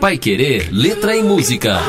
Pai Querer, letra e música.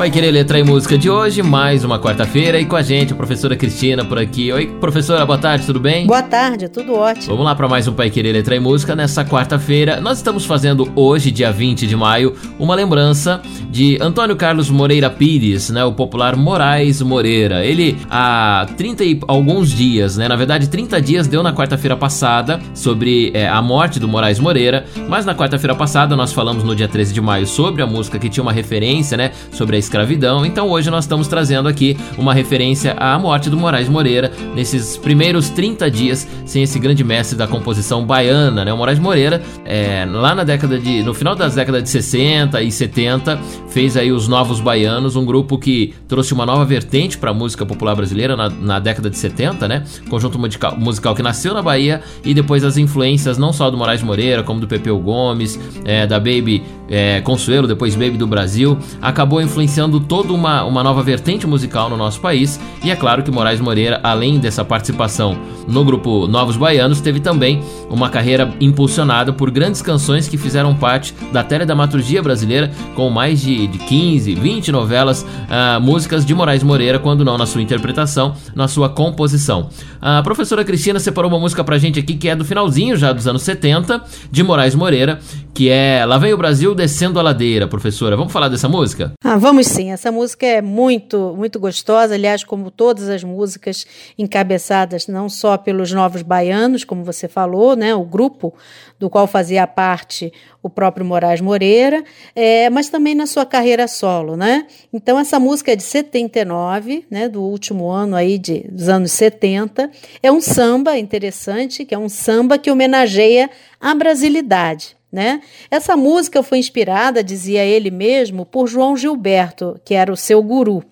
Vai querer letra e música de hoje, mais uma quarta-feira e com a gente a professora Cristina por aqui. Oi, professora, boa tarde, tudo bem? Boa tarde, tudo ótimo. Vamos lá para mais um Pai Querer Letra e Música nessa quarta-feira. Nós estamos fazendo hoje, dia 20 de maio, uma lembrança de Antônio Carlos Moreira Pires, né, o popular Moraes Moreira. Ele há 30 e alguns dias, né, na verdade 30 dias deu na quarta-feira passada sobre é, a morte do Moraes Moreira, mas na quarta-feira passada nós falamos no dia 13 de maio sobre a música que tinha uma referência, né, sobre a escravidão. Então hoje nós estamos trazendo aqui uma referência à morte do Moraes Moreira nesses primeiros 30 dias sem esse grande mestre da composição baiana, né? O Moraes Moreira, é, lá na década de, no final das décadas de 60 e 70, fez aí os Novos Baianos, um grupo que trouxe uma nova vertente para a música popular brasileira na, na, década de 70, né? Conjunto musical, musical que nasceu na Bahia e depois as influências não só do Moraes Moreira, como do Pepeu Gomes, é, da Baby é, Consuelo, depois Baby do Brasil, acabou influenciando iniciando toda uma, uma nova vertente musical no nosso país. E é claro que Moraes Moreira, além dessa participação no grupo Novos Baianos, teve também uma carreira impulsionada por grandes canções que fizeram parte da teledramaturgia brasileira, com mais de, de 15, 20 novelas, uh, músicas de Moraes Moreira, quando não na sua interpretação, na sua composição. A professora Cristina separou uma música pra gente aqui que é do finalzinho já dos anos 70, de Moraes Moreira, que é Lá Vem o Brasil Descendo a Ladeira, professora. Vamos falar dessa música? Ah, vamos sim. Essa música é muito, muito gostosa. Aliás, como todas as músicas encabeçadas não só pelos Novos Baianos, como você falou, né, o grupo do qual fazia parte o próprio Moraes Moreira, é, mas também na sua carreira solo, né? Então essa música é de 79, né, do último ano aí de, dos anos 70. É um samba interessante, que é um samba que homenageia a brasilidade. Né? Essa música foi inspirada, dizia ele mesmo, por João Gilberto, que era o seu guru.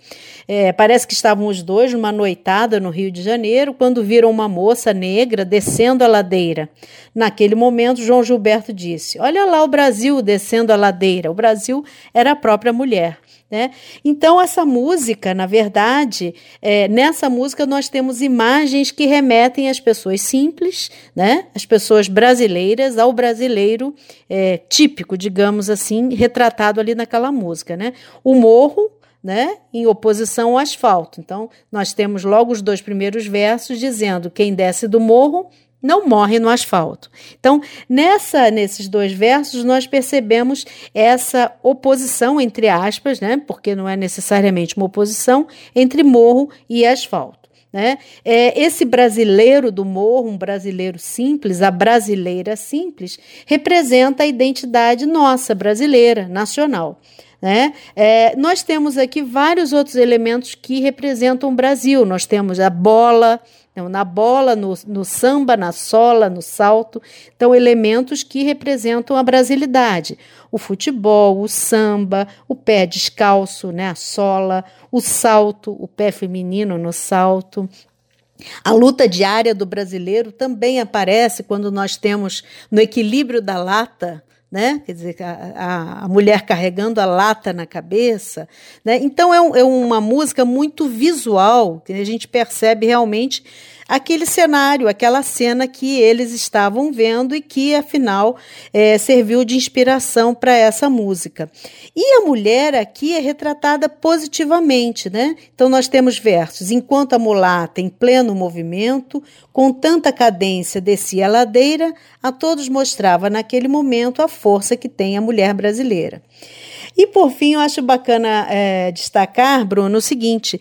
É, parece que estavam os dois numa noitada no Rio de Janeiro quando viram uma moça negra descendo a ladeira. Naquele momento, João Gilberto disse: Olha lá o Brasil descendo a ladeira. O Brasil era a própria mulher. Né? Então, essa música, na verdade, é, nessa música nós temos imagens que remetem às pessoas simples, né? as pessoas brasileiras, ao brasileiro é, típico, digamos assim, retratado ali naquela música. Né? O morro, né, em oposição ao asfalto. Então, nós temos logo os dois primeiros versos dizendo: quem desce do morro não morre no asfalto. Então, nessa nesses dois versos nós percebemos essa oposição entre aspas, né? Porque não é necessariamente uma oposição entre morro e asfalto. Né? É, esse brasileiro do morro, um brasileiro simples, a brasileira simples, representa a identidade nossa, brasileira, nacional. Né? É, nós temos aqui vários outros elementos que representam o Brasil. Nós temos a bola, então, na bola, no, no samba, na sola, no salto. Então, elementos que representam a brasilidade. O futebol, o samba, o pé descalço, né, a sola, o salto, o pé feminino no salto, a luta diária do brasileiro também aparece quando nós temos no equilíbrio da lata, né? Quer dizer, a, a, mulher carregando a lata na cabeça, né? Então é, um, é uma música muito visual, que a gente percebe realmente aquele cenário, aquela cena que eles estavam vendo e que, afinal, é, serviu de inspiração para essa música. E a mulher aqui é retratada positivamente, né? Então, nós temos versos: enquanto a mulata, em pleno movimento, com tanta cadência descia a ladeira, a todos mostrava naquele momento a força que tem a mulher brasileira. E por fim, eu acho bacana é, destacar, Bruno, o seguinte: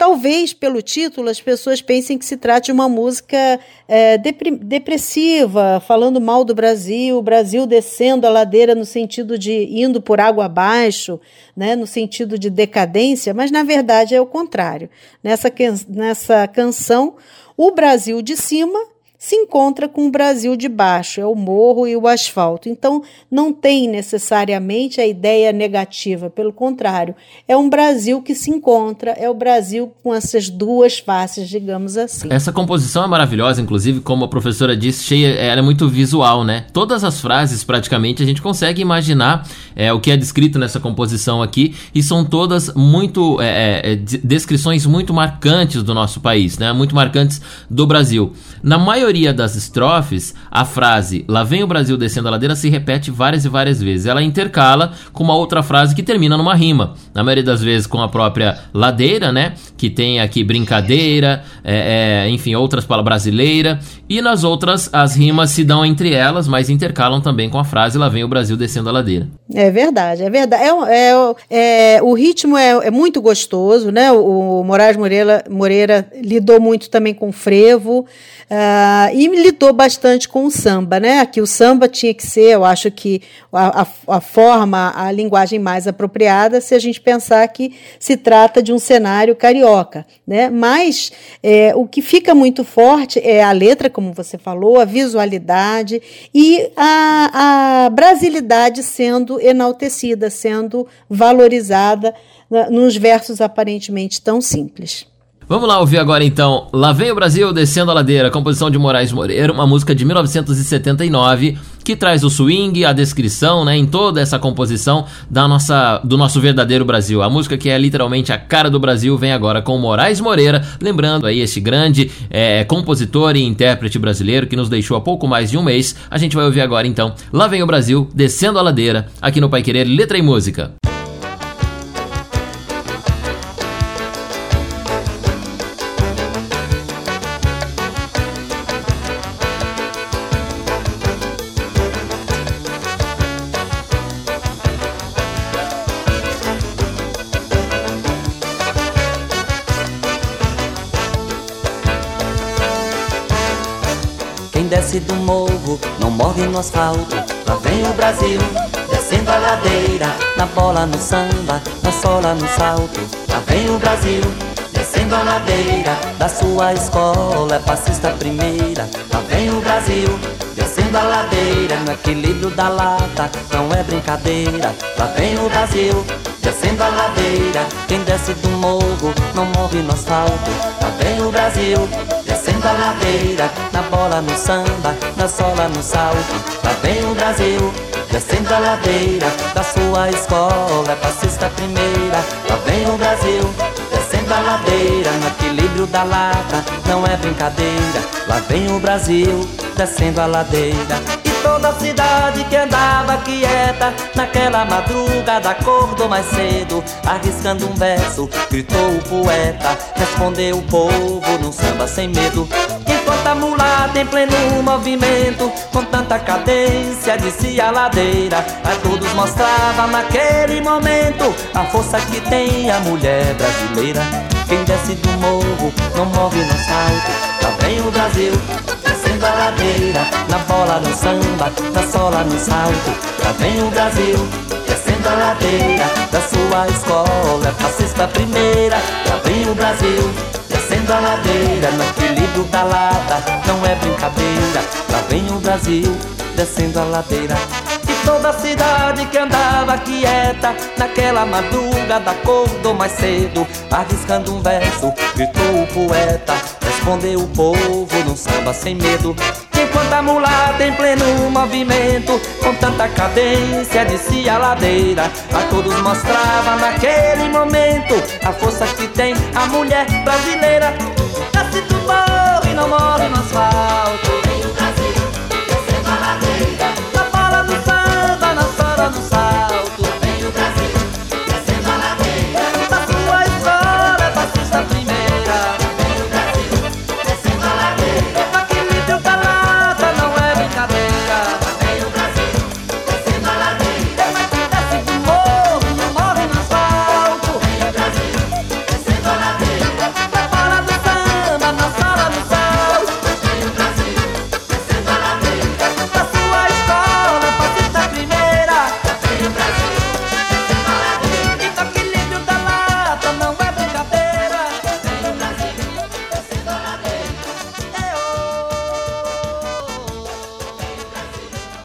Talvez pelo título as pessoas pensem que se trata de uma música é, depressiva, falando mal do Brasil, o Brasil descendo a ladeira no sentido de indo por água abaixo, né, no sentido de decadência, mas na verdade é o contrário. Nessa, nessa canção, o Brasil de cima se encontra com o Brasil de baixo, é o morro e o asfalto. Então, não tem necessariamente a ideia negativa, pelo contrário, é um Brasil que se encontra, é o Brasil com essas duas faces, digamos assim. Essa composição é maravilhosa, inclusive, como a professora disse, cheia, ela é muito visual, né? Todas as frases, praticamente, a gente consegue imaginar é, o que é descrito nessa composição aqui, e são todas muito é, é, é descrições muito marcantes do nosso país, né? Muito marcantes do Brasil. Na maioria maioria das estrofes, a frase Lá vem o Brasil descendo a ladeira se repete várias e várias vezes. Ela intercala com uma outra frase que termina numa rima. Na maioria das vezes com a própria ladeira, né? Que tem aqui brincadeira, é, é, enfim, outras palavras brasileira. E nas outras, as rimas se dão entre elas, mas intercalam também com a frase Lá vem o Brasil descendo a ladeira. É verdade, é verdade. É, é, é o ritmo é, é, muito gostoso, né? O, o Moraes Moreira, Moreira lidou muito também com frevo. Uh, e lidou bastante com o samba, né? Aqui o samba tinha que ser, eu acho que a, a, a, forma, a linguagem mais apropriada, se a gente pensar que se trata de um cenário carioca, né? Mas é, o que fica muito forte é a letra, como você falou, a visualidade e a, a brasilidade sendo enaltecida, sendo valorizada né, nos versos aparentemente tão simples. Vamos lá ouvir agora então Lá Vem o Brasil Descendo a Ladeira, composição de Moraes Moreira, uma música de 1979 que traz o swing, a descrição, né, em toda essa composição da nossa, do nosso verdadeiro Brasil. A música que é literalmente a cara do Brasil vem agora com Moraes Moreira, lembrando aí este grande é, compositor e intérprete brasileiro que nos deixou há pouco mais de um mês. A gente vai ouvir agora então Lá Vem o Brasil Descendo a Ladeira, aqui no Pai Querer Letra e Música. Desce do morro, não morre no asfalto. Lá vem o Brasil, descendo a ladeira, na bola, no samba, na sola, no salto. Lá vem o Brasil, descendo a ladeira, da sua escola, é passista primeira. Lá vem o Brasil, descendo a ladeira, no equilíbrio da lata, não é brincadeira. Lá vem o Brasil, descendo a ladeira, quem desce do morro, não morre no asfalto. Lá vem o Brasil, descendo a ladeira, na bola, no samba, na sola, no salto. Lá vem o Brasil, descendo a ladeira, da sua escola, passista primeira. Lá vem o Brasil, descendo a ladeira, no equilíbrio da lata, não é brincadeira. Lá vem o Brasil, descendo a ladeira toda a cidade que andava quieta. Naquela madrugada acordou mais cedo Arriscando um verso, gritou o poeta. Respondeu o povo num samba sem medo. Enquanto a mulata em pleno movimento Com tanta cadência descia a ladeira A todos mostrava naquele momento A força que tem a mulher brasileira. Quem desce do morro não morre no salto Lá vem o Brasil descendo a ladeira, na bola, no samba, na sola, no salto. Lá vem o Brasil, descendo a ladeira, da sua escola, fascista primeira. Lá vem o Brasil, descendo a ladeira, no equilíbrio da lata, não é brincadeira. Lá vem o Brasil, descendo a ladeira. Toda a cidade que andava quieta, naquela madrugada acordou mais cedo, arriscando um verso, gritou o poeta respondeu o povo num samba sem medo. Enquanto a mulata em pleno movimento, com tanta cadência, descia a ladeira. A todos mostrava naquele momento a força que tem a mulher brasileira. Nasce do morro e não morre asfalto.